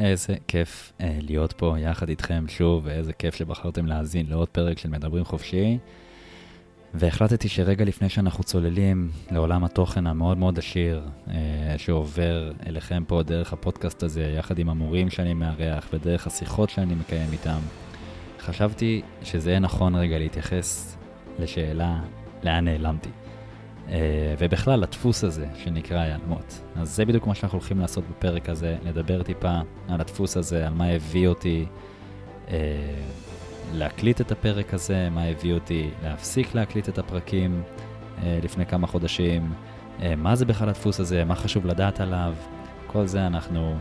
איזה כיף אה, להיות פה יחד איתכם שוב, ואיזה כיף שבחרתם להאזין לעוד פרק של מדברים חופשי. והחלטתי שרגע לפני שאנחנו צוללים לעולם התוכן המאוד מאוד עשיר אה, שעובר אליכם פה דרך הפודקאסט הזה, יחד עם המורים שאני מארח ודרך השיחות שאני מקיים איתם, חשבתי שזה יהיה נכון רגע להתייחס לשאלה לאן נעלמתי. אה, ובכלל, הדפוס הזה שנקרא היעלמות. אז זה בדיוק מה שאנחנו הולכים לעשות בפרק הזה, לדבר טיפה על הדפוס הזה, על מה הביא אותי אה, להקליט את הפרק הזה, מה הביא אותי להפסיק להקליט את הפרקים אה, לפני כמה חודשים, מה זה בכלל הדפוס הזה, מה חשוב לדעת עליו, כל זה אנחנו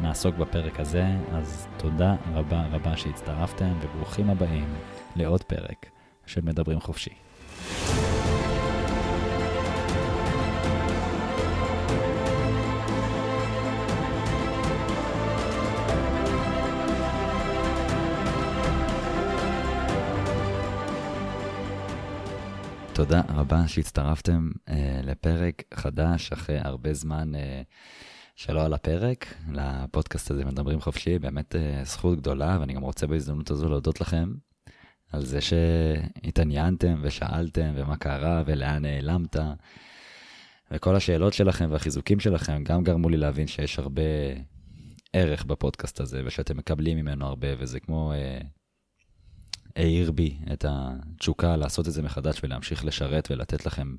נעסוק בפרק הזה, אז תודה רבה רבה שהצטרפתם, וברוכים הבאים לעוד פרק של מדברים חופשי. תודה רבה שהצטרפתם uh, לפרק חדש אחרי הרבה זמן uh, שלא על הפרק, לפודקאסט הזה מדברים חופשי, באמת uh, זכות גדולה, ואני גם רוצה בהזדמנות הזו להודות לכם על זה שהתעניינתם ושאלתם ומה קרה ולאן נעלמת. וכל השאלות שלכם והחיזוקים שלכם גם גרמו לי להבין שיש הרבה ערך בפודקאסט הזה, ושאתם מקבלים ממנו הרבה, וזה כמו uh, העיר בי את התשוקה לעשות את זה מחדש ולהמשיך לשרת ולתת לכם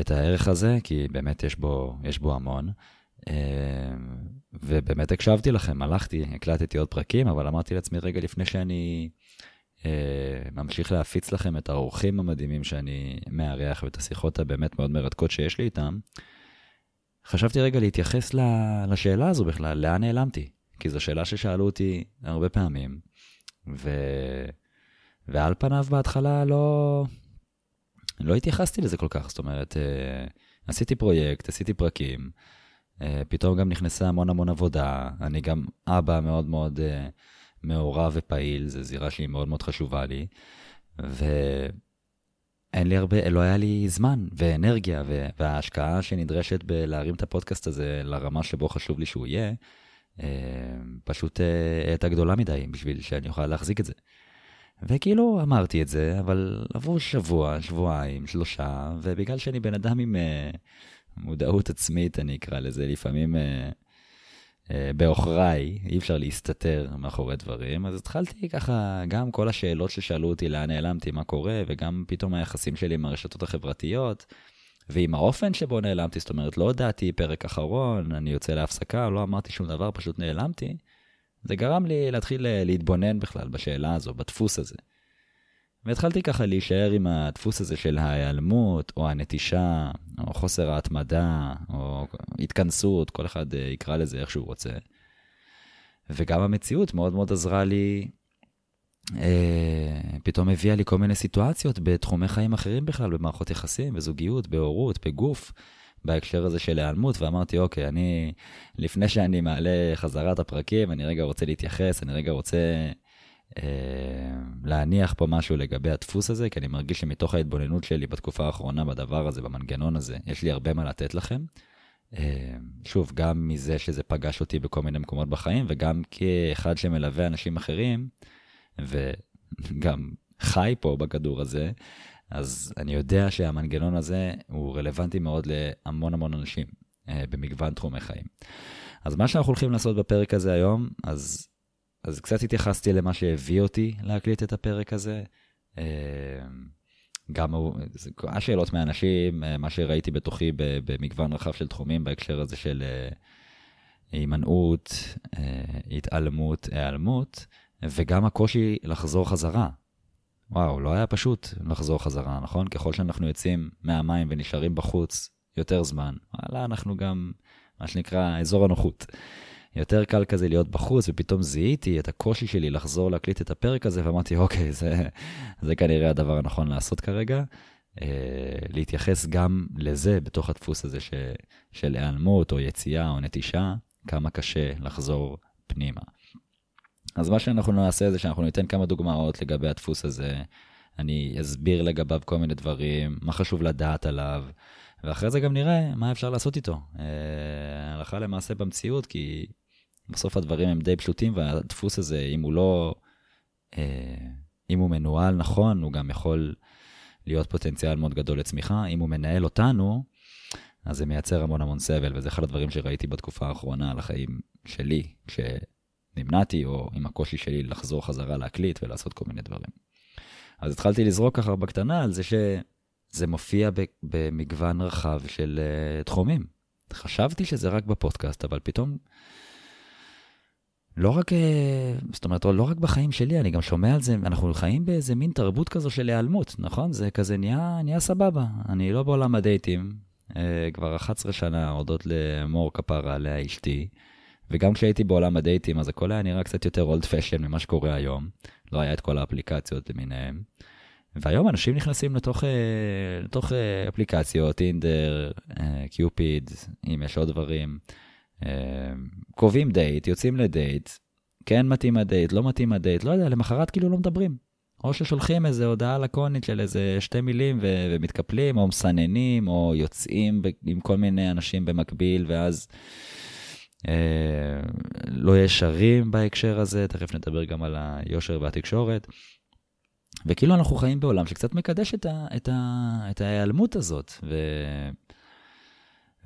את הערך הזה, כי באמת יש בו, יש בו המון. אה, ובאמת הקשבתי לכם, הלכתי, הקלטתי עוד פרקים, אבל אמרתי לעצמי רגע לפני שאני אה, ממשיך להפיץ לכם את האורחים המדהימים שאני מארח ואת השיחות הבאמת מאוד מרתקות שיש לי איתם, חשבתי רגע להתייחס לשאלה הזו בכלל, לאן נעלמתי? כי זו שאלה ששאלו אותי הרבה פעמים, ו... ועל פניו בהתחלה לא, לא התייחסתי לזה כל כך, זאת אומרת, אה, עשיתי פרויקט, עשיתי פרקים, אה, פתאום גם נכנסה המון המון עבודה, אני גם אבא מאוד מאוד אה, מעורב ופעיל, זו זירה שהיא מאוד מאוד חשובה לי, ואין לי הרבה, לא היה לי זמן ואנרגיה, וההשקעה שנדרשת בלהרים את הפודקאסט הזה לרמה שבו חשוב לי שהוא יהיה, פשוט הייתה גדולה מדי בשביל שאני אוכל להחזיק את זה. וכאילו אמרתי את זה, אבל עברו שבוע, שבועיים, שלושה, ובגלל שאני בן אדם עם uh, מודעות עצמית, אני אקרא לזה, לפעמים uh, uh, בעוכריי, אי אפשר להסתתר מאחורי דברים, אז התחלתי ככה, גם כל השאלות ששאלו אותי לאן נעלמתי, מה קורה, וגם פתאום היחסים שלי עם הרשתות החברתיות, ועם האופן שבו נעלמתי, זאת אומרת, לא הודעתי פרק אחרון, אני יוצא להפסקה, לא אמרתי שום דבר, פשוט נעלמתי. זה גרם לי להתחיל אה, להתבונן בכלל בשאלה הזו, בדפוס הזה. והתחלתי ככה להישאר עם הדפוס הזה של ההיעלמות, או הנטישה, או חוסר ההתמדה, או התכנסות, כל אחד אה, יקרא לזה איך שהוא רוצה. וגם המציאות מאוד מאוד עזרה לי, פתאום הביאה לי כל מיני סיטואציות בתחומי חיים אחרים בכלל, במערכות יחסים, בזוגיות, בהורות, בגוף. בהקשר הזה של היעלמות, ואמרתי, אוקיי, אני, לפני שאני מעלה חזרה את הפרקים, אני רגע רוצה להתייחס, אני רגע רוצה אה, להניח פה משהו לגבי הדפוס הזה, כי אני מרגיש שמתוך ההתבוננות שלי בתקופה האחרונה בדבר הזה, במנגנון הזה, יש לי הרבה מה לתת לכם. אה, שוב, גם מזה שזה פגש אותי בכל מיני מקומות בחיים, וגם כאחד שמלווה אנשים אחרים, וגם חי פה בכדור הזה, אז אני יודע שהמנגנון הזה הוא רלוונטי מאוד להמון המון אנשים אה, במגוון תחומי חיים. אז מה שאנחנו הולכים לעשות בפרק הזה היום, אז, אז קצת התייחסתי למה שהביא אותי להקליט את הפרק הזה. אה, גם השאלות מאנשים, אה, מה שראיתי בתוכי במגוון רחב של תחומים בהקשר הזה של אה, הימנעות, אה, התעלמות, היעלמות, וגם הקושי לחזור חזרה. וואו, לא היה פשוט לחזור חזרה, נכון? ככל שאנחנו יוצאים מהמים ונשארים בחוץ יותר זמן, וואלה, אנחנו גם, מה שנקרא, אזור הנוחות. יותר קל כזה להיות בחוץ, ופתאום זיהיתי את הקושי שלי לחזור להקליט את הפרק הזה, ואמרתי, אוקיי, זה, זה כנראה הדבר הנכון לעשות כרגע. אה, להתייחס גם לזה בתוך הדפוס הזה ש, של היעלמות או יציאה או נטישה, כמה קשה לחזור פנימה. אז מה שאנחנו נעשה זה שאנחנו ניתן כמה דוגמאות לגבי הדפוס הזה, אני אסביר לגביו כל מיני דברים, מה חשוב לדעת עליו, ואחרי זה גם נראה מה אפשר לעשות איתו. אה, הלכה למעשה במציאות, כי בסוף הדברים הם די פשוטים, והדפוס הזה, אם הוא לא, אה, אם הוא מנוהל נכון, הוא גם יכול להיות פוטנציאל מאוד גדול לצמיחה. אם הוא מנהל אותנו, אז זה מייצר המון המון סבל, וזה אחד הדברים שראיתי בתקופה האחרונה על החיים שלי, כשנמנעתי, או עם הקושי שלי לחזור חזרה להקליט ולעשות כל מיני דברים. אז התחלתי לזרוק ככה בקטנה על זה שזה מופיע במגוון רחב של uh, תחומים. חשבתי שזה רק בפודקאסט, אבל פתאום, לא רק, uh, זאת אומרת, לא רק בחיים שלי, אני גם שומע על זה, אנחנו חיים באיזה מין תרבות כזו של היעלמות, נכון? זה כזה נהיה, נהיה סבבה. אני לא בעולם הדייטים, uh, כבר 11 שנה, הודות למור כפרה, עליה אשתי. וגם כשהייתי בעולם הדייטים, אז הכל היה נראה קצת יותר old fashion ממה שקורה היום. לא היה את כל האפליקציות למיניהם. והיום אנשים נכנסים לתוך, אה, לתוך אה, אפליקציות, טינדר, אה, קיופיד, אם יש עוד דברים, קובעים דייט, יוצאים לדייט, כן מתאים הדייט, לא מתאים הדייט, לא יודע, למחרת כאילו לא מדברים. או ששולחים איזו הודעה לקונית של איזה שתי מילים ו- ומתקפלים, או מסננים, או יוצאים ב- עם כל מיני אנשים במקביל, ואז אה, לא ישרים בהקשר הזה, תכף נדבר גם על היושר והתקשורת. וכאילו אנחנו חיים בעולם שקצת מקדש את, ה, את, ה, את ההיעלמות הזאת, ו,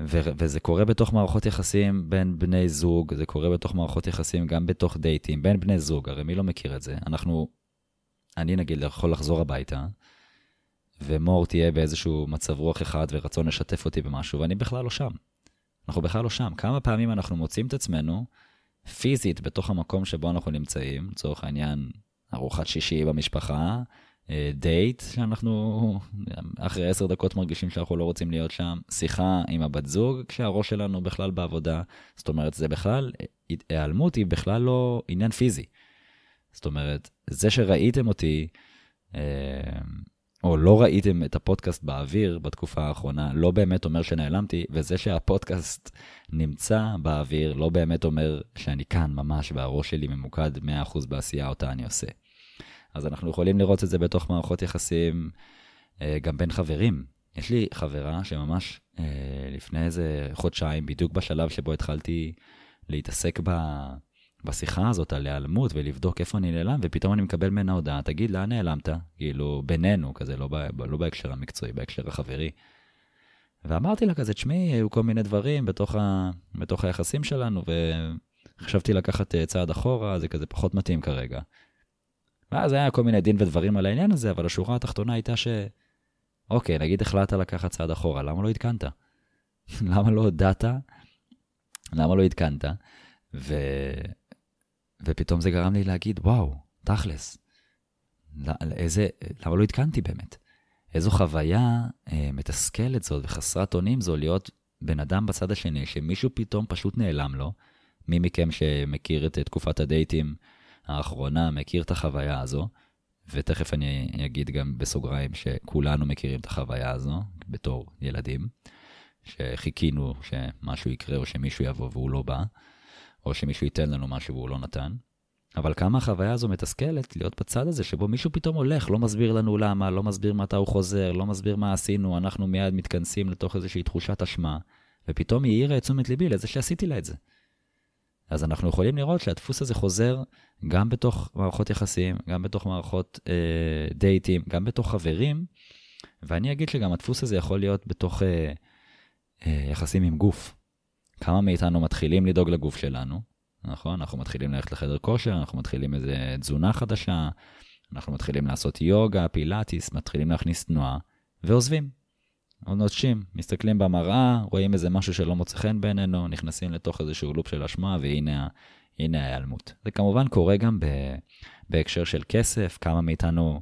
ו, וזה קורה בתוך מערכות יחסים בין בני זוג, זה קורה בתוך מערכות יחסים גם בתוך דייטים, בין בני זוג, הרי מי לא מכיר את זה? אנחנו, אני נגיד יכול לחזור הביתה, ומור תהיה באיזשהו מצב רוח אחד ורצון לשתף אותי במשהו, ואני בכלל לא שם. אנחנו בכלל לא שם. כמה פעמים אנחנו מוצאים את עצמנו פיזית בתוך המקום שבו אנחנו נמצאים, לצורך העניין, ארוחת שישי במשפחה, אה, דייט, שאנחנו אחרי עשר דקות מרגישים שאנחנו לא רוצים להיות שם, שיחה עם הבת זוג, כשהראש שלנו בכלל בעבודה. זאת אומרת, זה בכלל, היעלמות היא בכלל לא עניין פיזי. זאת אומרת, זה שראיתם אותי, אה, או לא ראיתם את הפודקאסט באוויר בתקופה האחרונה, לא באמת אומר שנעלמתי, וזה שהפודקאסט נמצא באוויר לא באמת אומר שאני כאן ממש, והראש שלי ממוקד 100% בעשייה אותה אני עושה. אז אנחנו יכולים לראות את זה בתוך מערכות יחסים, אה, גם בין חברים. יש לי חברה שממש אה, לפני איזה חודשיים, בדיוק בשלב שבו התחלתי להתעסק ב... בשיחה הזאת על היעלמות ולבדוק איפה אני נעלם, ופתאום אני מקבל ממנה הודעה, תגיד, לאן נעלמת? כאילו, בינינו, כזה, לא, ב, לא בהקשר המקצועי, בהקשר החברי. ואמרתי לה כזה, תשמעי, היו כל מיני דברים בתוך, ה, בתוך היחסים שלנו, וחשבתי לקחת אה, צעד אחורה, זה כזה פחות מתאים כרגע. ואז היה כל מיני דין ודברים על העניין הזה, אבל השורה התחתונה הייתה ש... אוקיי, נגיד החלטת לקחת צעד אחורה, למה לא עדכנת? למה לא הודעת? למה לא עדכנת? ו... ופתאום זה גרם לי להגיד, וואו, תכלס, איזה, למה לא עדכנתי באמת? איזו חוויה אה, מתסכלת זאת וחסרת אונים זו להיות בן אדם בצד השני, שמישהו פתאום פשוט נעלם לו. מי מכם שמכיר את תקופת הדייטים האחרונה, מכיר את החוויה הזו, ותכף אני אגיד גם בסוגריים שכולנו מכירים את החוויה הזו בתור ילדים, שחיכינו שמשהו יקרה או שמישהו יבוא והוא לא בא. או שמישהו ייתן לנו משהו והוא לא נתן. אבל כמה החוויה הזו מתסכלת להיות בצד הזה שבו מישהו פתאום הולך, לא מסביר לנו למה, לא מסביר מתי הוא חוזר, לא מסביר מה עשינו, אנחנו מיד מתכנסים לתוך איזושהי תחושת אשמה, ופתאום היא העירה את תשומת ליבי לזה שעשיתי לה את זה. אז אנחנו יכולים לראות שהדפוס הזה חוזר גם בתוך מערכות יחסים, גם בתוך מערכות אה, דייטים, גם בתוך חברים, ואני אגיד שגם הדפוס הזה יכול להיות בתוך אה, אה, יחסים עם גוף. כמה מאיתנו מתחילים לדאוג לגוף שלנו, נכון? אנחנו מתחילים ללכת לחדר כושר, אנחנו מתחילים איזה תזונה חדשה, אנחנו מתחילים לעשות יוגה, פילאטיס, מתחילים להכניס תנועה, ועוזבים. נוטשים, מסתכלים במראה, רואים איזה משהו שלא מוצא חן בעינינו, נכנסים לתוך איזשהו לופ של אשמה, והנה הנה ההיעלמות. זה כמובן קורה גם ב, בהקשר של כסף, כמה מאיתנו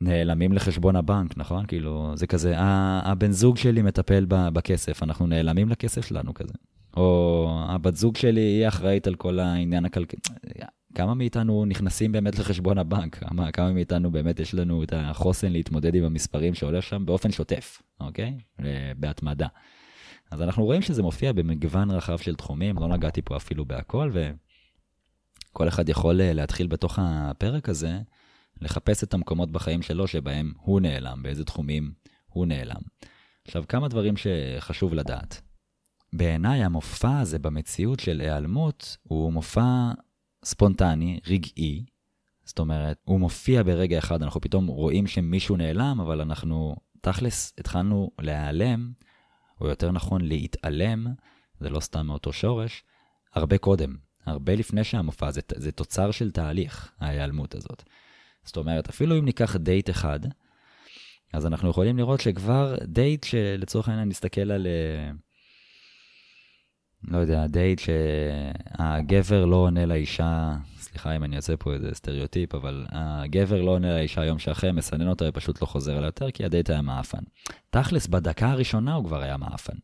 נעלמים לחשבון הבנק, נכון? כאילו, זה כזה, הבן זוג שלי מטפל בכסף, אנחנו נעלמים לכסף שלנו כזה. או הבת זוג שלי היא אחראית על כל העניין הכלכלי. כמה מאיתנו נכנסים באמת לחשבון הבנק? כמה, כמה מאיתנו באמת יש לנו את החוסן להתמודד עם המספרים שעולה שם באופן שוטף, אוקיי? בהתמדה. אז אנחנו רואים שזה מופיע במגוון רחב של תחומים, לא נגעתי פה אפילו בהכל, וכל אחד יכול אה, להתחיל בתוך הפרק הזה לחפש את המקומות בחיים שלו שבהם הוא נעלם, באיזה תחומים הוא נעלם. עכשיו, כמה דברים שחשוב לדעת. בעיניי המופע הזה במציאות של היעלמות הוא מופע ספונטני, רגעי. זאת אומרת, הוא מופיע ברגע אחד, אנחנו פתאום רואים שמישהו נעלם, אבל אנחנו תכלס התחלנו להיעלם, או יותר נכון להתעלם, זה לא סתם מאותו שורש, הרבה קודם, הרבה לפני שהמופע, זה, זה תוצר של תהליך, ההיעלמות הזאת. זאת אומרת, אפילו אם ניקח דייט אחד, אז אנחנו יכולים לראות שכבר דייט שלצורך העניין נסתכל על, אה, לא יודע, דייט שהגבר לא עונה לאישה, סליחה אם אני יוצא פה איזה סטריאוטיפ, אבל הגבר לא עונה לאישה יום שאחרי, מסנן אותה ופשוט לא חוזר אליה יותר, כי הדייט היה מעפן. תכלס, בדקה הראשונה הוא כבר היה מעפן.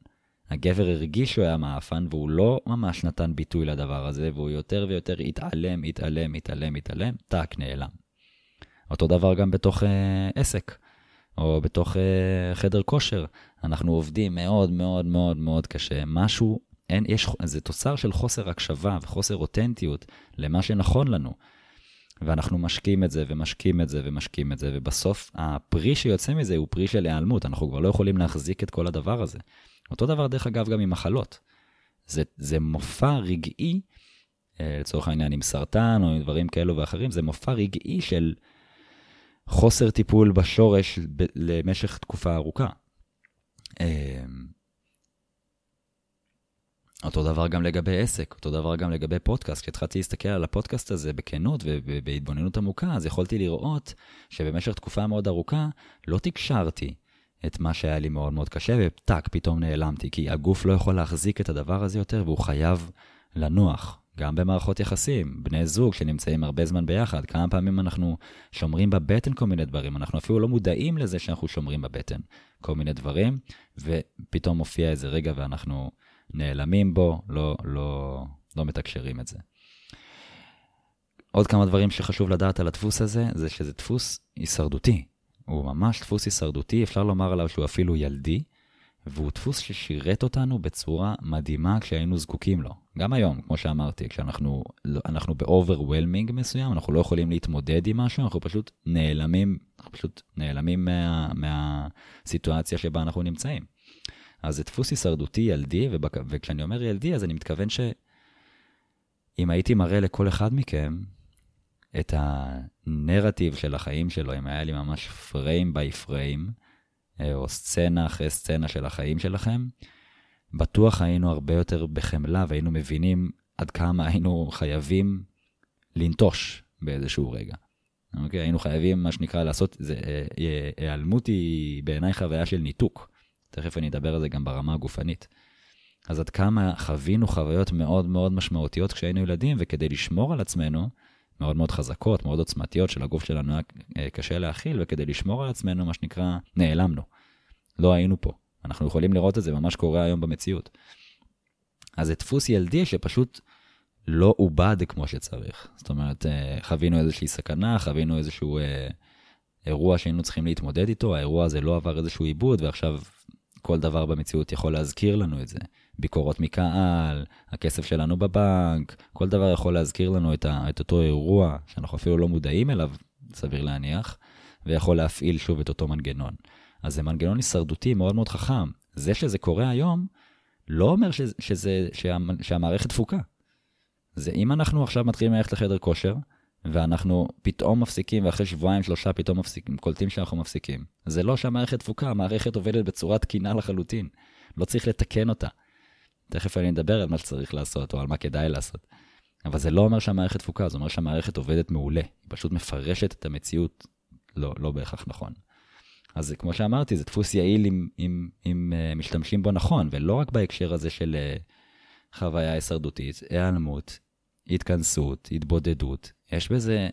הגבר הרגיש שהוא היה מעפן, והוא לא ממש נתן ביטוי לדבר הזה, והוא יותר ויותר התעלם, התעלם, התעלם, התעלם, טאק, נעלם. אותו דבר גם בתוך אה, עסק, או בתוך אה, חדר כושר. אנחנו עובדים מאוד מאוד מאוד מאוד קשה. משהו, אין, יש, זה תוצר של חוסר הקשבה וחוסר אותנטיות למה שנכון לנו. ואנחנו משקיעים את זה ומשקיעים את זה ומשקיעים את זה, ובסוף הפרי שיוצא מזה הוא פרי של היעלמות, אנחנו כבר לא יכולים להחזיק את כל הדבר הזה. אותו דבר, דרך אגב, גם עם מחלות. זה, זה מופע רגעי, אה, לצורך העניין עם סרטן או עם דברים כאלו ואחרים, זה מופע רגעי של חוסר טיפול בשורש ב- למשך תקופה ארוכה. אה, אותו דבר גם לגבי עסק, אותו דבר גם לגבי פודקאסט. כשהתחלתי להסתכל על הפודקאסט הזה בכנות ובהתבוננות עמוקה, אז יכולתי לראות שבמשך תקופה מאוד ארוכה לא תקשרתי את מה שהיה לי מאוד מאוד קשה, וטאק, פתאום נעלמתי, כי הגוף לא יכול להחזיק את הדבר הזה יותר, והוא חייב לנוח. גם במערכות יחסים, בני זוג שנמצאים הרבה זמן ביחד, כמה פעמים אנחנו שומרים בבטן כל מיני דברים, אנחנו אפילו לא מודעים לזה שאנחנו שומרים בבטן כל מיני דברים, ופתאום מופיע איזה רגע ואנחנו נעלמים בו, לא, לא, לא מתקשרים את זה. עוד כמה דברים שחשוב לדעת על הדפוס הזה, זה שזה דפוס הישרדותי. הוא ממש דפוס הישרדותי, אפשר לומר עליו שהוא אפילו ילדי, והוא דפוס ששירת אותנו בצורה מדהימה כשהיינו זקוקים לו. גם היום, כמו שאמרתי, כשאנחנו לא, אנחנו ב overwhelming מסוים, אנחנו לא יכולים להתמודד עם משהו, אנחנו פשוט נעלמים, אנחנו פשוט נעלמים מה, מהסיטואציה שבה אנחנו נמצאים. אז זה דפוס הישרדותי ילדי, ובק... וכשאני אומר ילדי, אז אני מתכוון שאם הייתי מראה לכל אחד מכם את הנרטיב של החיים שלו, אם היה לי ממש frame by frame, או סצנה אחרי סצנה של החיים שלכם, בטוח היינו הרבה יותר בחמלה והיינו מבינים עד כמה היינו חייבים לנטוש באיזשהו רגע. אוקיי? היינו חייבים, מה שנקרא, לעשות, אה, אה, היעלמות היא בעיניי חוויה של ניתוק. תכף אני אדבר על זה גם ברמה הגופנית. אז עד כמה חווינו חוויות מאוד מאוד משמעותיות כשהיינו ילדים, וכדי לשמור על עצמנו, מאוד מאוד חזקות, מאוד עוצמתיות, של הגוף שלנו היה אה, קשה להכיל, וכדי לשמור על עצמנו, מה שנקרא, נעלמנו. לא היינו פה. אנחנו יכולים לראות את זה ממש קורה היום במציאות. אז זה דפוס ילדי שפשוט לא עובד כמו שצריך. זאת אומרת, אה, חווינו איזושהי סכנה, חווינו איזשהו אה, אירוע שהיינו צריכים להתמודד איתו, האירוע הזה לא עבר איזשהו עיבוד, ועכשיו כל דבר במציאות יכול להזכיר לנו את זה. ביקורות מקהל, הכסף שלנו בבנק, כל דבר יכול להזכיר לנו את, ה, את אותו אירוע שאנחנו אפילו לא מודעים אליו, סביר להניח, ויכול להפעיל שוב את אותו מנגנון. אז זה מנגנון הישרדותי מאוד מאוד חכם. זה שזה קורה היום, לא אומר שזה, שזה, שה, שהמערכת תפוקה. זה אם אנחנו עכשיו מתחילים ללכת לחדר כושר, ואנחנו פתאום מפסיקים, ואחרי שבועיים, שלושה פתאום מפסיקים, קולטים שאנחנו מפסיקים. זה לא שהמערכת תפוקה, המערכת עובדת בצורה תקינה לחלוטין. לא צריך לתקן אותה. תכף אני אדבר על מה שצריך לעשות, או על מה כדאי לעשות. אבל זה לא אומר שהמערכת תפוקה, זה אומר שהמערכת עובדת מעולה. היא פשוט מפרשת את המציאות לא, לא בהכרח נכון. אז כמו שאמרתי, זה דפוס יעיל אם, אם, אם uh, משתמשים בו נכון, ולא רק בהקשר הזה של uh, חוויה הישרדותית, היעלמות, התכנסות, התבודדות, יש בזה,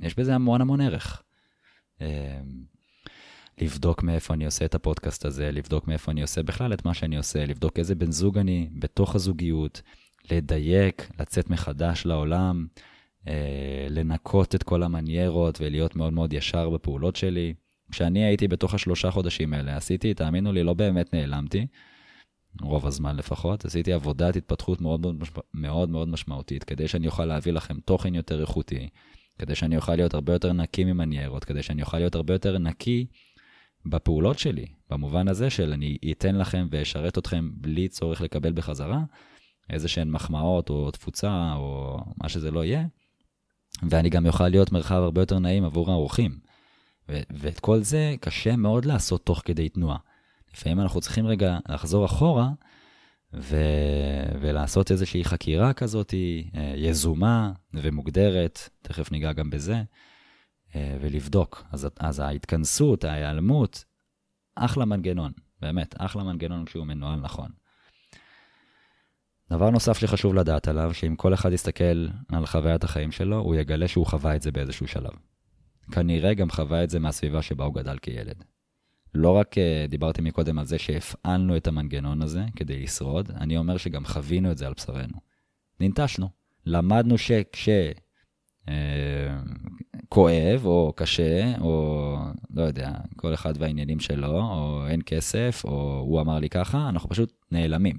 יש בזה המון המון ערך. Uh, לבדוק מאיפה אני עושה את הפודקאסט הזה, לבדוק מאיפה אני עושה בכלל את מה שאני עושה, לבדוק איזה בן זוג אני בתוך הזוגיות, לדייק, לצאת מחדש לעולם, אה, לנקות את כל המניירות ולהיות מאוד מאוד ישר בפעולות שלי. כשאני הייתי בתוך השלושה חודשים האלה, עשיתי, תאמינו לי, לא באמת נעלמתי, רוב הזמן לפחות, עשיתי עבודת התפתחות מאוד מאוד, מאוד, משמעותית, כדי שאני אוכל להביא לכם תוכן יותר איכותי, כדי שאני אוכל להיות הרבה יותר נקי ממניירות, כדי שאני אוכל להיות הרבה יותר נקי בפעולות שלי, במובן הזה של אני אתן לכם ואשרת אתכם בלי צורך לקבל בחזרה איזה שהן מחמאות או תפוצה או מה שזה לא יהיה, ואני גם אוכל להיות מרחב הרבה יותר נעים עבור האורחים. ואת כל זה קשה מאוד לעשות תוך כדי תנועה. לפעמים אנחנו צריכים רגע לחזור אחורה ו- ולעשות איזושהי חקירה כזאת אה, יזומה ומוגדרת, תכף ניגע גם בזה, ולבדוק. אז, אז ההתכנסות, ההיעלמות, אחלה מנגנון, באמת, אחלה מנגנון כשהוא מנוהל נכון. דבר נוסף שחשוב לדעת עליו, שאם כל אחד יסתכל על חוויית החיים שלו, הוא יגלה שהוא חווה את זה באיזשהו שלב. כנראה גם חווה את זה מהסביבה שבה הוא גדל כילד. לא רק uh, דיברתי מקודם על זה שהפעלנו את המנגנון הזה כדי לשרוד, אני אומר שגם חווינו את זה על בשרנו. ננטשנו. למדנו שכש... כואב או קשה, או לא יודע, כל אחד והעניינים שלו, או אין כסף, או הוא אמר לי ככה, אנחנו פשוט נעלמים.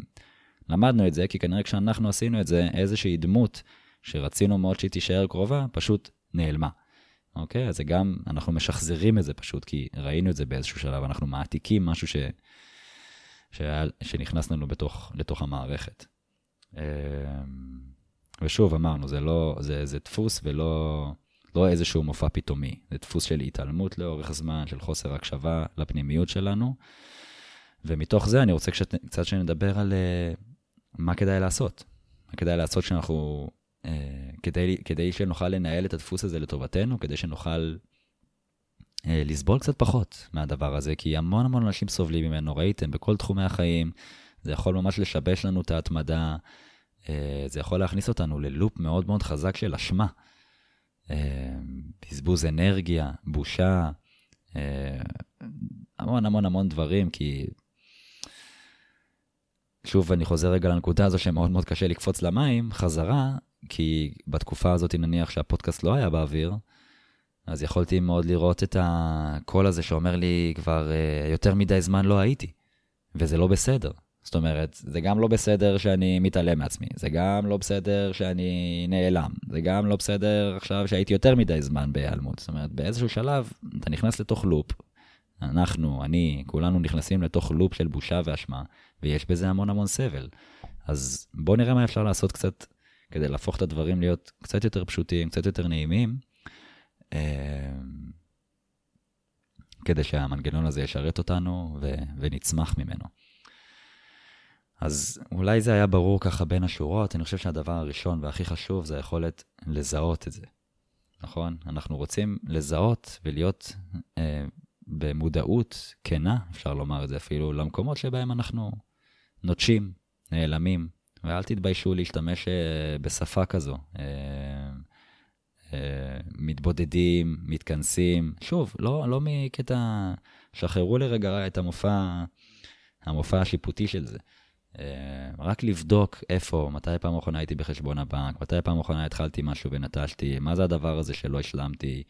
למדנו את זה כי כנראה כשאנחנו עשינו את זה, איזושהי דמות שרצינו מאוד שהיא תישאר קרובה, פשוט נעלמה. אוקיי? אז זה גם, אנחנו משחזרים את זה פשוט, כי ראינו את זה באיזשהו שלב, אנחנו מעתיקים משהו ש... ש... שנכנס לנו בתוך, לתוך המערכת. אמ, ושוב, אמרנו, זה לא, זה, זה דפוס ולא לא איזשהו מופע פתאומי, זה דפוס של התעלמות לאורך זמן, של חוסר הקשבה לפנימיות שלנו. ומתוך זה אני רוצה קצת, קצת שנדבר על uh, מה כדאי לעשות. מה כדאי לעשות שאנחנו, uh, כדי, כדי שנוכל לנהל את הדפוס הזה לטובתנו, כדי שנוכל uh, לסבול קצת פחות מהדבר הזה, כי המון המון אנשים סובלים ממנו, ראיתם, בכל תחומי החיים, זה יכול ממש לשבש לנו את ההתמדה, uh, זה יכול להכניס אותנו ללופ מאוד מאוד חזק של אשמה. Uh, בזבוז אנרגיה, בושה, uh, המון המון המון דברים, כי שוב, אני חוזר רגע לנקודה הזו שמאוד מאוד קשה לקפוץ למים, חזרה, כי בתקופה הזאת, נניח שהפודקאסט לא היה באוויר, אז יכולתי מאוד לראות את הקול הזה שאומר לי, כבר uh, יותר מדי זמן לא הייתי, וזה לא בסדר. זאת אומרת, זה גם לא בסדר שאני מתעלם מעצמי, זה גם לא בסדר שאני נעלם, זה גם לא בסדר עכשיו שהייתי יותר מדי זמן בהיעלמות. זאת אומרת, באיזשהו שלב אתה נכנס לתוך לופ, אנחנו, אני, כולנו נכנסים לתוך לופ של בושה ואשמה, ויש בזה המון המון סבל. אז בואו נראה מה אפשר לעשות קצת כדי להפוך את הדברים להיות קצת יותר פשוטים, קצת יותר נעימים, אה, כדי שהמנגנון הזה ישרת אותנו ו- ונצמח ממנו. אז אולי זה היה ברור ככה בין השורות, אני חושב שהדבר הראשון והכי חשוב זה היכולת לזהות את זה, נכון? אנחנו רוצים לזהות ולהיות אה, במודעות כנה, אפשר לומר את זה אפילו, למקומות שבהם אנחנו נוטשים, נעלמים, ואל תתביישו להשתמש אה, בשפה כזו. אה, אה, מתבודדים, מתכנסים, שוב, לא, לא מקטע, שחררו לרגע את המופע, המופע השיפוטי של זה. רק לבדוק איפה, מתי פעם אחרונה הייתי בחשבון הבנק, מתי פעם אחרונה התחלתי משהו ונטשתי, מה זה הדבר הזה שלא השלמתי.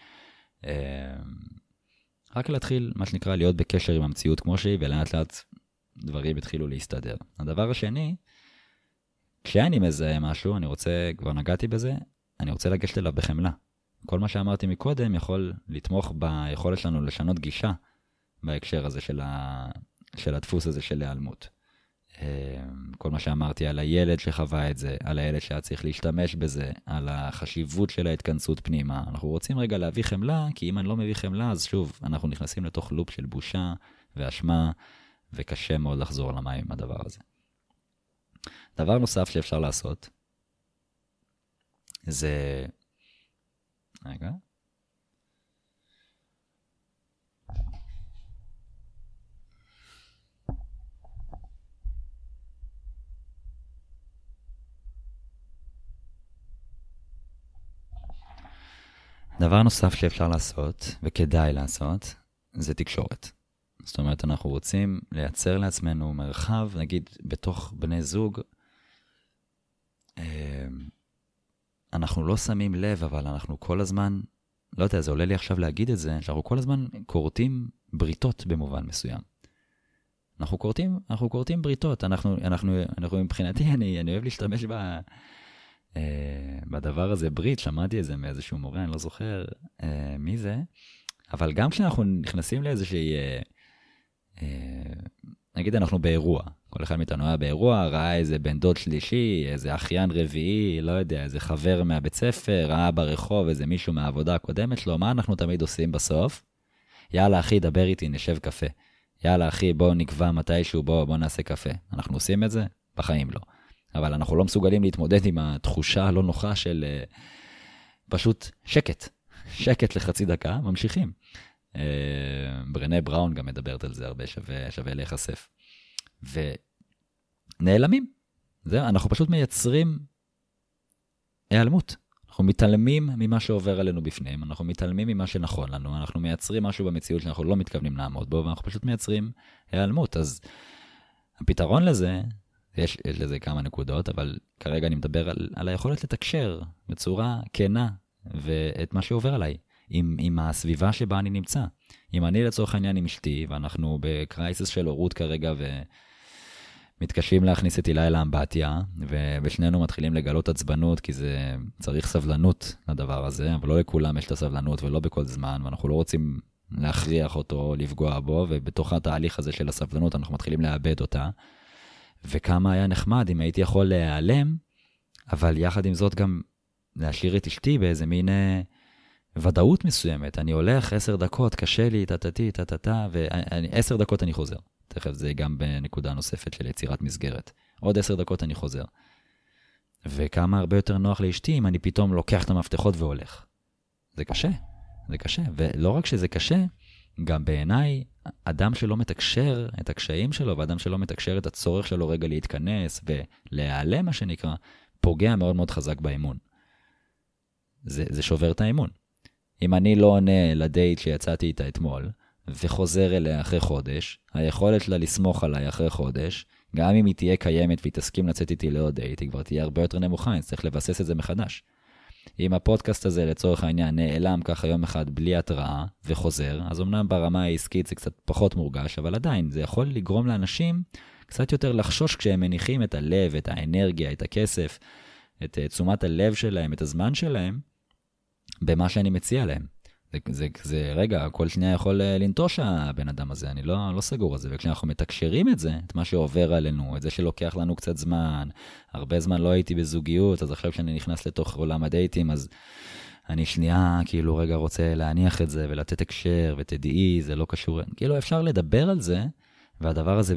רק להתחיל, מה שנקרא, להיות בקשר עם המציאות כמו שהיא, ולאט לאט דברים התחילו להסתדר. הדבר השני, כשאני מזהה משהו, אני רוצה, כבר נגעתי בזה, אני רוצה לגשת אליו בחמלה. כל מה שאמרתי מקודם יכול לתמוך ביכולת שלנו לשנות גישה בהקשר הזה של, ה... של הדפוס הזה של היעלמות. אמ, כל מה שאמרתי על הילד שחווה את זה, על הילד שהיה צריך להשתמש בזה, על החשיבות של ההתכנסות פנימה. אנחנו רוצים רגע להביא חמלה, כי אם אני לא מביא חמלה, אז שוב, אנחנו נכנסים לתוך לופ של בושה ואשמה, וקשה מאוד לחזור למים עם הדבר הזה. דבר נוסף שאפשר לעשות, זה... רגע. דבר נוסף שאפשר לעשות, וכדאי לעשות, זה תקשורת. זאת אומרת, אנחנו רוצים לייצר לעצמנו מרחב, נגיד, בתוך בני זוג, אמ, אנחנו לא שמים לב, אבל אנחנו כל הזמן, לא יודע, זה עולה לי עכשיו להגיד את זה, שאנחנו כל הזמן כורתים בריתות במובן מסוים. אנחנו כורתים, אנחנו כורתים בריתות, אנחנו, אנחנו, אנחנו מבחינתי, אני, אני אוהב להשתמש ב... אה, בדבר הזה ברית, שמעתי את זה מאיזשהו מורה, אני לא זוכר אה, מי זה, אבל גם כשאנחנו נכנסים לאיזושהי אה, נגיד אנחנו באירוע, כל אחד מאיתנו היה באירוע, ראה איזה בן דוד שלישי, איזה אחיין רביעי, לא יודע, איזה חבר מהבית ספר, ראה ברחוב איזה מישהו מהעבודה הקודמת שלו, מה אנחנו תמיד עושים בסוף? יאללה אחי, דבר איתי, נשב קפה. יאללה אחי, בוא נקבע מתישהו, בוא, בוא נעשה קפה. אנחנו עושים את זה? בחיים לא. אבל אנחנו לא מסוגלים להתמודד עם התחושה הלא נוחה של uh, פשוט שקט. שקט לחצי דקה, ממשיכים. Uh, ברנה בראון גם מדברת על זה הרבה, שווה, שווה להיחשף. ונעלמים. זהו, אנחנו פשוט מייצרים היעלמות. אנחנו מתעלמים ממה שעובר עלינו בפנים, אנחנו מתעלמים ממה שנכון לנו, אנחנו מייצרים משהו במציאות שאנחנו לא מתכוונים לעמוד בו, ואנחנו פשוט מייצרים היעלמות. אז הפתרון לזה, יש, יש לזה כמה נקודות, אבל כרגע אני מדבר על, על היכולת לתקשר בצורה כנה ואת מה שעובר עליי, עם, עם הסביבה שבה אני נמצא. אם אני לצורך העניין עם אשתי, ואנחנו בקרייסס של הורות כרגע, ו... מתקשים להכניס את הילה אל האמבטיה, ושנינו מתחילים לגלות עצבנות, כי זה צריך סבלנות לדבר הזה, אבל לא לכולם יש את הסבלנות ולא בכל זמן, ואנחנו לא רוצים להכריח אותו או לפגוע בו, ובתוך התהליך הזה של הסבלנות אנחנו מתחילים לאבד אותה. וכמה היה נחמד אם הייתי יכול להיעלם, אבל יחד עם זאת גם להשאיר את אשתי באיזה מין אה, ודאות מסוימת. אני הולך עשר דקות, קשה לי, טה-טה-טי, טה-טה-טה, ועשר דקות אני חוזר. תכף זה גם בנקודה נוספת של יצירת מסגרת. עוד עשר דקות אני חוזר. וכמה הרבה יותר נוח לאשתי אם אני פתאום לוקח את המפתחות והולך. זה קשה, זה קשה. ולא רק שזה קשה, גם בעיניי, אדם שלא מתקשר את הקשיים שלו, ואדם שלא מתקשר את הצורך שלו רגע להתכנס ולהיעלם, מה שנקרא, פוגע מאוד מאוד חזק באמון. זה, זה שובר את האמון. אם אני לא עונה לדייט שיצאתי איתה אתמול, וחוזר אליה אחרי חודש, היכולת שלה לסמוך עליי אחרי חודש, גם אם היא תהיה קיימת והיא תסכים לצאת איתי לעוד דייט, היא כבר תהיה הרבה יותר נמוכה, אני צריך לבסס את זה מחדש. אם הפודקאסט הזה לצורך העניין נעלם ככה יום אחד בלי התראה וחוזר, אז אמנם ברמה העסקית זה קצת פחות מורגש, אבל עדיין זה יכול לגרום לאנשים קצת יותר לחשוש כשהם מניחים את הלב, את האנרגיה, את הכסף, את אה, תשומת הלב שלהם, את הזמן שלהם, במה שאני מציע להם. זה, זה, זה, רגע, כל שנייה יכול אה, לנטוש הבן אדם הזה, אני לא, לא סגור על זה. וכשאנחנו מתקשרים את זה, את מה שעובר עלינו, את זה שלוקח לנו קצת זמן, הרבה זמן לא הייתי בזוגיות, אז עכשיו כשאני נכנס לתוך עולם הדייטים, אז אני שנייה, כאילו, רגע, רוצה להניח את זה ולתת הקשר, ותדעי, זה לא קשור, כאילו, אפשר לדבר על זה, והדבר הזה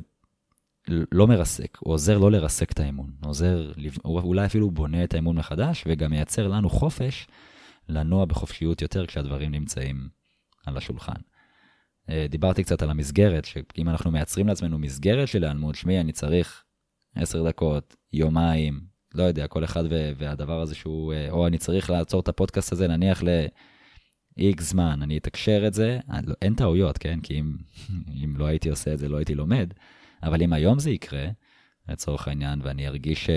לא מרסק, הוא עוזר לא לרסק את האמון, הוא עוזר, הוא אולי אפילו בונה את האמון מחדש, וגם מייצר לנו חופש. לנוע בחופשיות יותר כשהדברים נמצאים על השולחן. אה, דיברתי קצת על המסגרת, שאם אנחנו מייצרים לעצמנו מסגרת של היעלמות, שמי, אני צריך עשר דקות, יומיים, לא יודע, כל אחד והדבר הזה שהוא, אה, או אני צריך לעצור את הפודקאסט הזה, נניח ל-X זמן, אני אתקשר את זה, לא, אין טעויות, כן? כי אם, אם לא הייתי עושה את זה, לא הייתי לומד, אבל אם היום זה יקרה, לצורך העניין, ואני ארגיש.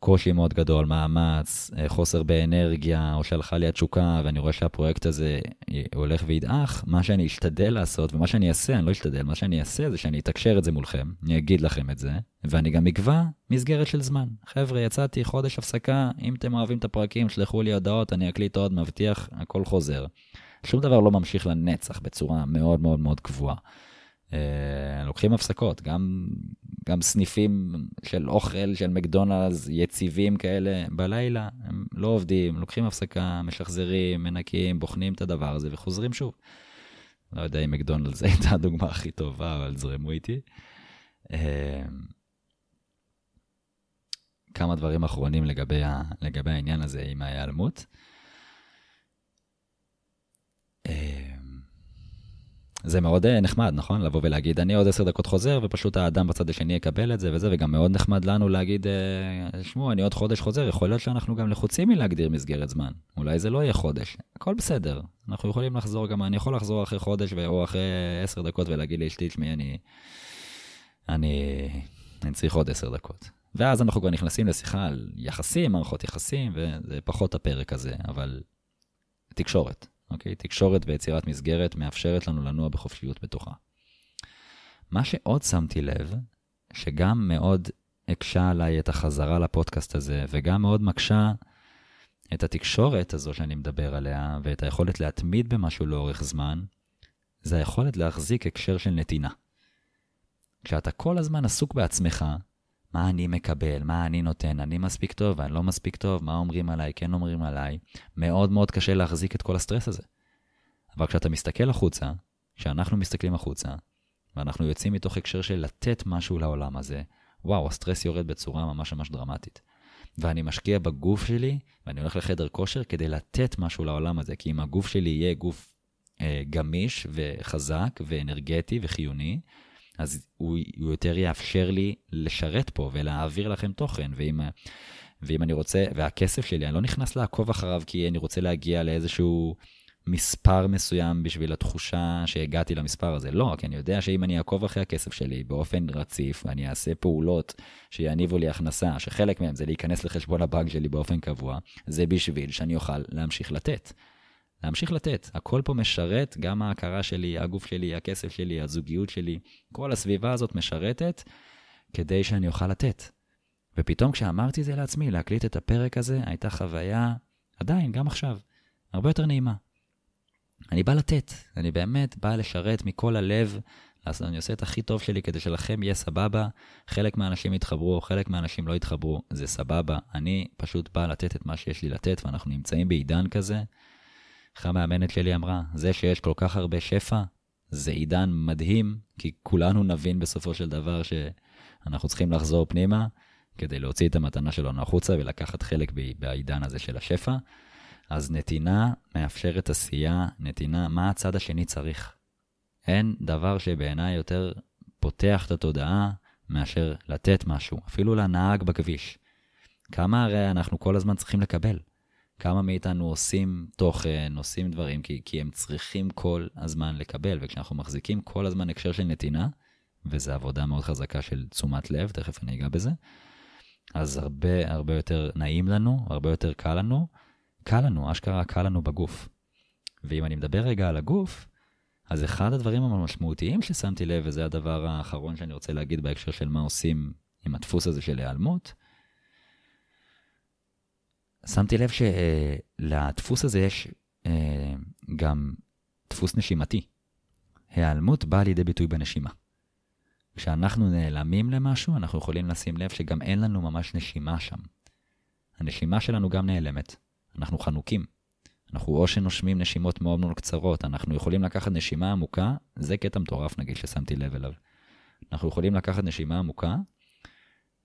קושי מאוד גדול, מאמץ, אה, חוסר באנרגיה, או שהלכה לי התשוקה, ואני רואה שהפרויקט הזה הולך וידעך, מה שאני אשתדל לעשות, ומה שאני אעשה, אני לא אשתדל, מה שאני אעשה זה שאני אתקשר את זה מולכם, אני אגיד לכם את זה, ואני גם אקבע מסגרת של זמן. חבר'ה, יצאתי חודש הפסקה, אם אתם אוהבים את הפרקים, שלחו לי הודעות, אני אקליט עוד, מבטיח, הכל חוזר. שום דבר לא ממשיך לנצח בצורה מאוד מאוד מאוד קבועה. אה, לוקחים הפסקות, גם, גם סניפים של אוכל, של מקדונלדס, יציבים כאלה, בלילה, הם לא עובדים, לוקחים הפסקה, משחזרים, מנקים, בוחנים את הדבר הזה וחוזרים שוב. לא יודע אם מקדונלדס הייתה הדוגמה הכי טובה, אבל זרמו איתי. אה, כמה דברים אחרונים לגבי, ה, לגבי העניין הזה עם ההיעלמות. אה, זה מאוד אה, נחמד, נכון? לבוא ולהגיד, אני עוד עשר דקות חוזר, ופשוט האדם בצד השני יקבל את זה וזה, וגם מאוד נחמד לנו להגיד, אה, שמעו, אני עוד חודש חוזר, יכול להיות שאנחנו גם לחוצים מלהגדיר מסגרת זמן. אולי זה לא יהיה חודש, הכל בסדר. אנחנו יכולים לחזור גם, אני יכול לחזור אחרי חודש או אחרי עשר דקות ולהגיד לאשתי, תשמעי, אני, אני, אני צריך עוד עשר דקות. ואז אנחנו כבר נכנסים לשיחה על יחסים, מערכות יחסים, וזה פחות הפרק הזה, אבל תקשורת. אוקיי? תקשורת ויצירת מסגרת מאפשרת לנו לנוע בחופשיות בתוכה. מה שעוד שמתי לב, שגם מאוד הקשה עליי את החזרה לפודקאסט הזה, וגם מאוד מקשה את התקשורת הזו שאני מדבר עליה, ואת היכולת להתמיד במשהו לאורך זמן, זה היכולת להחזיק הקשר של נתינה. כשאתה כל הזמן עסוק בעצמך, מה אני מקבל, מה אני נותן, אני מספיק טוב, אני לא מספיק טוב, מה אומרים עליי, כן אומרים עליי, מאוד מאוד קשה להחזיק את כל הסטרס הזה. אבל כשאתה מסתכל החוצה, כשאנחנו מסתכלים החוצה, ואנחנו יוצאים מתוך הקשר של לתת משהו לעולם הזה, וואו, הסטרס יורד בצורה ממש ממש דרמטית. ואני משקיע בגוף שלי, ואני הולך לחדר כושר כדי לתת משהו לעולם הזה, כי אם הגוף שלי יהיה גוף אה, גמיש וחזק ואנרגטי וחיוני, אז הוא, הוא יותר יאפשר לי לשרת פה ולהעביר לכם תוכן. ואם, ואם אני רוצה, והכסף שלי, אני לא נכנס לעקוב אחריו כי אני רוצה להגיע לאיזשהו מספר מסוים בשביל התחושה שהגעתי למספר הזה. לא, כי אני יודע שאם אני אעקוב אחרי הכסף שלי באופן רציף, ואני אעשה פעולות שיניבו לי הכנסה, שחלק מהם זה להיכנס לחשבון הבנק שלי באופן קבוע, זה בשביל שאני אוכל להמשיך לתת. להמשיך לתת. הכל פה משרת, גם ההכרה שלי, הגוף שלי, הכסף שלי, הזוגיות שלי, כל הסביבה הזאת משרתת כדי שאני אוכל לתת. ופתאום כשאמרתי זה לעצמי, להקליט את הפרק הזה, הייתה חוויה, עדיין, גם עכשיו, הרבה יותר נעימה. אני בא לתת, אני באמת בא לשרת מכל הלב, אז אני עושה את הכי טוב שלי כדי שלכם יהיה סבבה. חלק מהאנשים יתחברו, חלק מהאנשים לא יתחברו, זה סבבה. אני פשוט בא לתת את מה שיש לי לתת, ואנחנו נמצאים בעידן כזה. איך המאמנת שלי אמרה, זה שיש כל כך הרבה שפע, זה עידן מדהים, כי כולנו נבין בסופו של דבר שאנחנו צריכים לחזור פנימה כדי להוציא את המתנה שלנו החוצה ולקחת חלק בעידן הזה של השפע. אז נתינה מאפשרת עשייה, נתינה, מה הצד השני צריך? אין דבר שבעיניי יותר פותח את התודעה מאשר לתת משהו, אפילו לנהג בכביש. כמה הרי אנחנו כל הזמן צריכים לקבל? כמה מאיתנו עושים תוכן, עושים דברים, כי, כי הם צריכים כל הזמן לקבל, וכשאנחנו מחזיקים כל הזמן הקשר של נתינה, וזו עבודה מאוד חזקה של תשומת לב, תכף אני אגע בזה, אז הרבה הרבה יותר נעים לנו, הרבה יותר קל לנו, קל לנו, אשכרה קל לנו בגוף. ואם אני מדבר רגע על הגוף, אז אחד הדברים המשמעותיים ששמתי לב, וזה הדבר האחרון שאני רוצה להגיד בהקשר של מה עושים עם הדפוס הזה של היעלמות, שמתי לב שלדפוס הזה יש אה, גם דפוס נשימתי. היעלמות באה לידי ביטוי בנשימה. כשאנחנו נעלמים למשהו, אנחנו יכולים לשים לב שגם אין לנו ממש נשימה שם. הנשימה שלנו גם נעלמת. אנחנו חנוקים. אנחנו או שנושמים נשימות מאוד מאוד קצרות, אנחנו יכולים לקחת נשימה עמוקה, זה קטע מטורף נגיד ששמתי לב אליו. אנחנו יכולים לקחת נשימה עמוקה,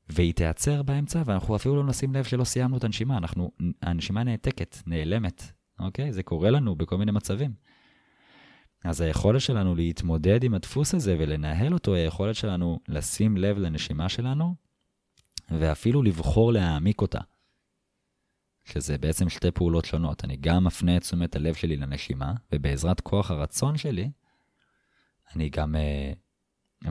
והיא תיעצר באמצע, ואנחנו אפילו לא נשים לב שלא סיימנו את הנשימה, אנחנו, הנשימה נעתקת, נעלמת, אוקיי? זה קורה לנו בכל מיני מצבים. אז היכולת שלנו להתמודד עם הדפוס הזה ולנהל אותו, היא היכולת שלנו לשים לב לנשימה שלנו, ואפילו לבחור להעמיק אותה. שזה בעצם שתי פעולות שונות. אני גם מפנה את תשומת הלב שלי לנשימה, ובעזרת כוח הרצון שלי, אני גם uh,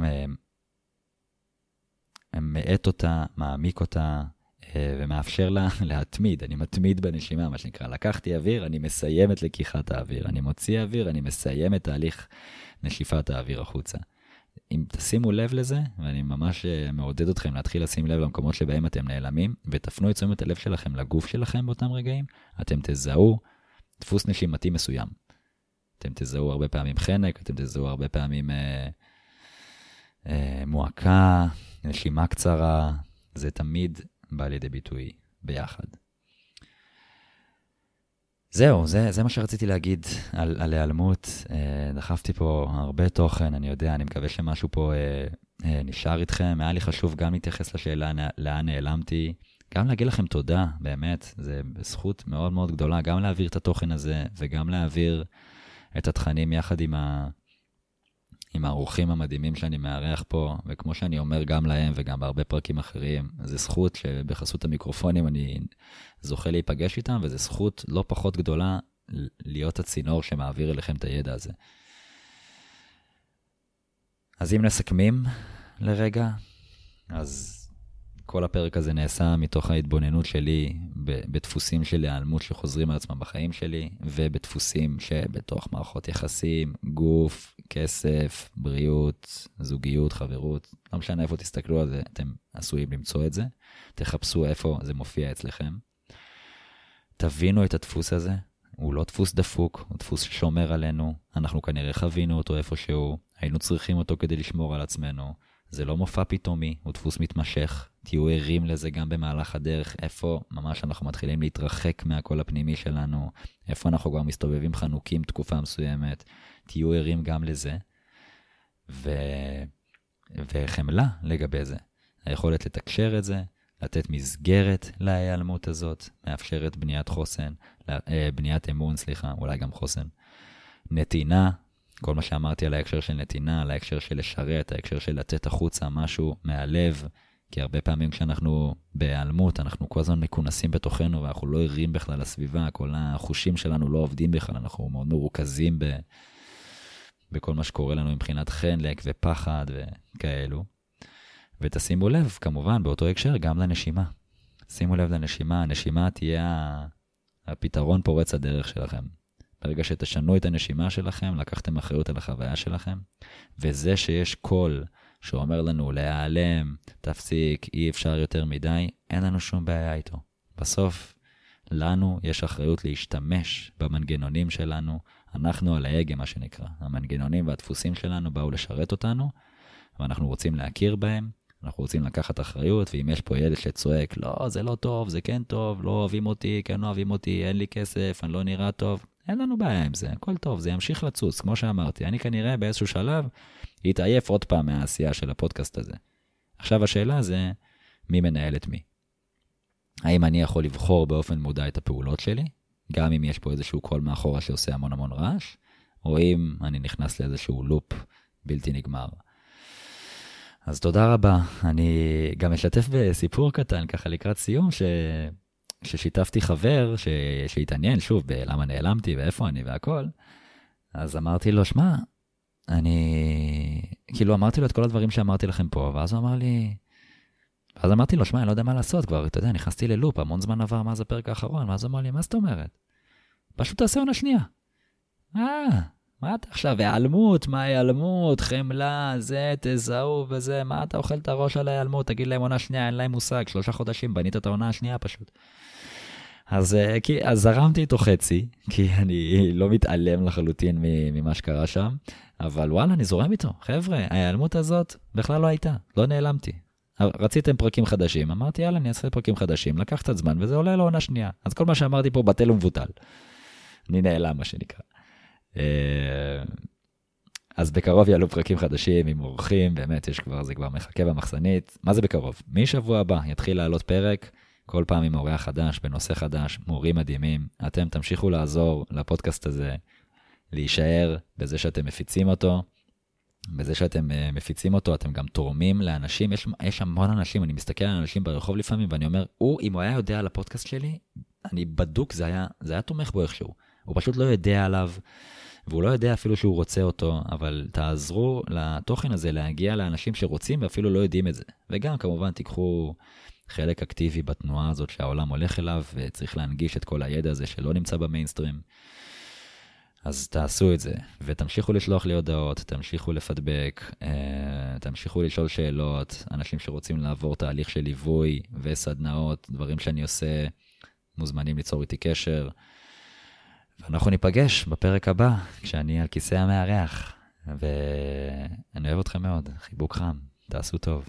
מאט אותה, מעמיק אותה, uh, ומאפשר לה להתמיד. אני מתמיד בנשימה, מה שנקרא. לקחתי אוויר, אני מסיים את לקיחת האוויר. אני מוציא אוויר, אני מסיים את תהליך נשיפת האוויר החוצה. אם תשימו לב לזה, ואני ממש אה, מעודד אתכם להתחיל לשים לב למקומות שבהם אתם נעלמים, ותפנו את תשומת הלב שלכם לגוף שלכם באותם רגעים, אתם תזהו דפוס נשימתי מסוים. אתם תזהו הרבה פעמים חנק, אתם תזהו הרבה פעמים אה, אה, מועקה, נשימה קצרה, זה תמיד בא לידי ביטוי ביחד. זהו, זה, זה מה שרציתי להגיד על, על היעלמות. אה, דחפתי פה הרבה תוכן, אני יודע, אני מקווה שמשהו פה אה, אה, נשאר איתכם. היה לי חשוב גם להתייחס לשאלה לאן נעלמתי, גם להגיד לכם תודה, באמת, זה זכות מאוד מאוד גדולה, גם להעביר את התוכן הזה וגם להעביר את התכנים יחד עם, ה, עם האורחים המדהימים שאני מארח פה, וכמו שאני אומר גם להם וגם בהרבה פרקים אחרים, זו זכות שבחסות המיקרופונים אני זוכה להיפגש איתם, וזו זכות לא פחות גדולה להיות הצינור שמעביר אליכם את הידע הזה. אז אם נסכמים לרגע, אז כל הפרק הזה נעשה מתוך ההתבוננות שלי בדפוסים של היעלמות שחוזרים על עצמם בחיים שלי, ובדפוסים שבתוך מערכות יחסים, גוף, כסף, בריאות, זוגיות, חברות, לא משנה איפה תסתכלו על זה, אתם עשויים למצוא את זה. תחפשו איפה זה מופיע אצלכם. תבינו את הדפוס הזה, הוא לא דפוס דפוק, הוא דפוס ששומר עלינו, אנחנו כנראה חווינו אותו איפשהו, היינו צריכים אותו כדי לשמור על עצמנו. זה לא מופע פתאומי, הוא דפוס מתמשך. תהיו ערים לזה גם במהלך הדרך, איפה ממש אנחנו מתחילים להתרחק מהקול הפנימי שלנו, איפה אנחנו כבר מסתובבים חנוקים תקופה מסוימת. תהיו ערים גם לזה. ו... וחמלה לגבי זה. היכולת לתקשר את זה, לתת מסגרת להיעלמות הזאת, מאפשרת בניית חוסן, אה, בניית אמון, סליחה, אולי גם חוסן. נתינה, כל מה שאמרתי על ההקשר של נתינה, על ההקשר של לשרת, ההקשר של לתת החוצה משהו מהלב, כי הרבה פעמים כשאנחנו בהיעלמות, אנחנו כל הזמן מכונסים בתוכנו ואנחנו לא ערים בכלל לסביבה, כל החושים שלנו לא עובדים בכלל, אנחנו מאוד מרוכזים ב... בכל מה שקורה לנו מבחינת חנק ופחד וכאלו. ותשימו לב, כמובן, באותו הקשר, גם לנשימה. שימו לב לנשימה, הנשימה תהיה הפתרון פורץ הדרך שלכם. ברגע שתשנו את הנשימה שלכם, לקחתם אחריות על החוויה שלכם, וזה שיש קול שאומר לנו להיעלם, תפסיק, אי אפשר יותר מדי, אין לנו שום בעיה איתו. בסוף, לנו יש אחריות להשתמש במנגנונים שלנו, אנחנו על ההגה, מה שנקרא. המנגנונים והדפוסים שלנו באו לשרת אותנו, ואנחנו רוצים להכיר בהם, אנחנו רוצים לקחת אחריות, ואם יש פה ילד שצועק, לא, זה לא טוב, זה כן טוב, לא אוהבים אותי, כן לא אוהבים אותי, אין לי כסף, אני לא נראה טוב, אין לנו בעיה עם זה, הכל טוב, זה ימשיך לצוץ, כמו שאמרתי. אני כנראה באיזשהו שלב אתעייף עוד פעם מהעשייה של הפודקאסט הזה. עכשיו השאלה זה, מי מנהל את מי? האם אני יכול לבחור באופן מודע את הפעולות שלי, גם אם יש פה איזשהו קול מאחורה שעושה המון המון רעש, או אם אני נכנס לאיזשהו לופ בלתי נגמר. אז תודה רבה. אני גם אשתף בסיפור קטן, ככה לקראת סיום, ש... ששיתפתי חבר ש... שהתעניין, שוב, בלמה נעלמתי ואיפה אני והכל, אז אמרתי לו, שמע, אני... כאילו, אמרתי לו את כל הדברים שאמרתי לכם פה, ואז הוא אמר לי... ואז אמרתי לו, שמע, אני לא יודע מה לעשות כבר, אתה יודע, נכנסתי ללופ, המון זמן עבר מאז הפרק האחרון, ואז אמר לי, מה זאת אומרת? פשוט תעשה עונה שנייה. אה, מה אתה עכשיו, היעלמות, מה היעלמות, חמלה, זה, תזהו וזה, מה אתה אוכל את הראש על ההיעלמות, תגיד להם עונה שנייה, אין להם מושג, שלושה חודשים, בנית את העונה השנייה פשוט. אז, אה, כי, אז זרמתי איתו חצי, כי אני לא מתעלם לחלוטין ממה שקרה שם, אבל וואלה, אני זורם איתו. חבר'ה, ההיעלמות הזאת בכלל לא הייתה, לא נעלמתי. רציתם פרקים חדשים, אמרתי, יאללה, אני אעשה פרקים חדשים, לקח קצת זמן, וזה עולה לעונה שנייה. אז כל מה שאמרתי פה בטל ומבוטל. אני נעלם, מה שנקרא. אה, אז בקרוב יעלו פרקים חדשים עם אורחים, באמת, יש כבר, זה כבר מחכה במחסנית. מה זה בקרוב? משבוע הבא יתחיל לעלות פרק, כל פעם עם אורח חדש, בנושא חדש, מורים מדהימים. אתם תמשיכו לעזור לפודקאסט הזה, להישאר בזה שאתם מפיצים אותו. בזה שאתם uh, מפיצים אותו, אתם גם תורמים לאנשים, יש, יש המון אנשים, אני מסתכל על אנשים ברחוב לפעמים, ואני אומר, הוא, אם הוא היה יודע על הפודקאסט שלי, אני בדוק, זה היה, זה היה תומך בו איכשהו. הוא פשוט לא יודע עליו, והוא לא יודע אפילו שהוא רוצה אותו, אבל תעזרו לתוכן הזה להגיע לאנשים שרוצים ואפילו לא יודעים את זה. וגם, כמובן, תיקחו חלק אקטיבי בתנועה הזאת שהעולם הולך אליו, וצריך להנגיש את כל הידע הזה שלא נמצא במיינסטרים. אז תעשו את זה, ותמשיכו לשלוח לי הודעות, תמשיכו לפדבק, אה, תמשיכו לשאול שאלות, אנשים שרוצים לעבור תהליך של ליווי וסדנאות, דברים שאני עושה, מוזמנים ליצור איתי קשר. ואנחנו ניפגש בפרק הבא, כשאני על כיסא המארח, ואני אוהב אתכם מאוד, חיבוק חם, תעשו טוב.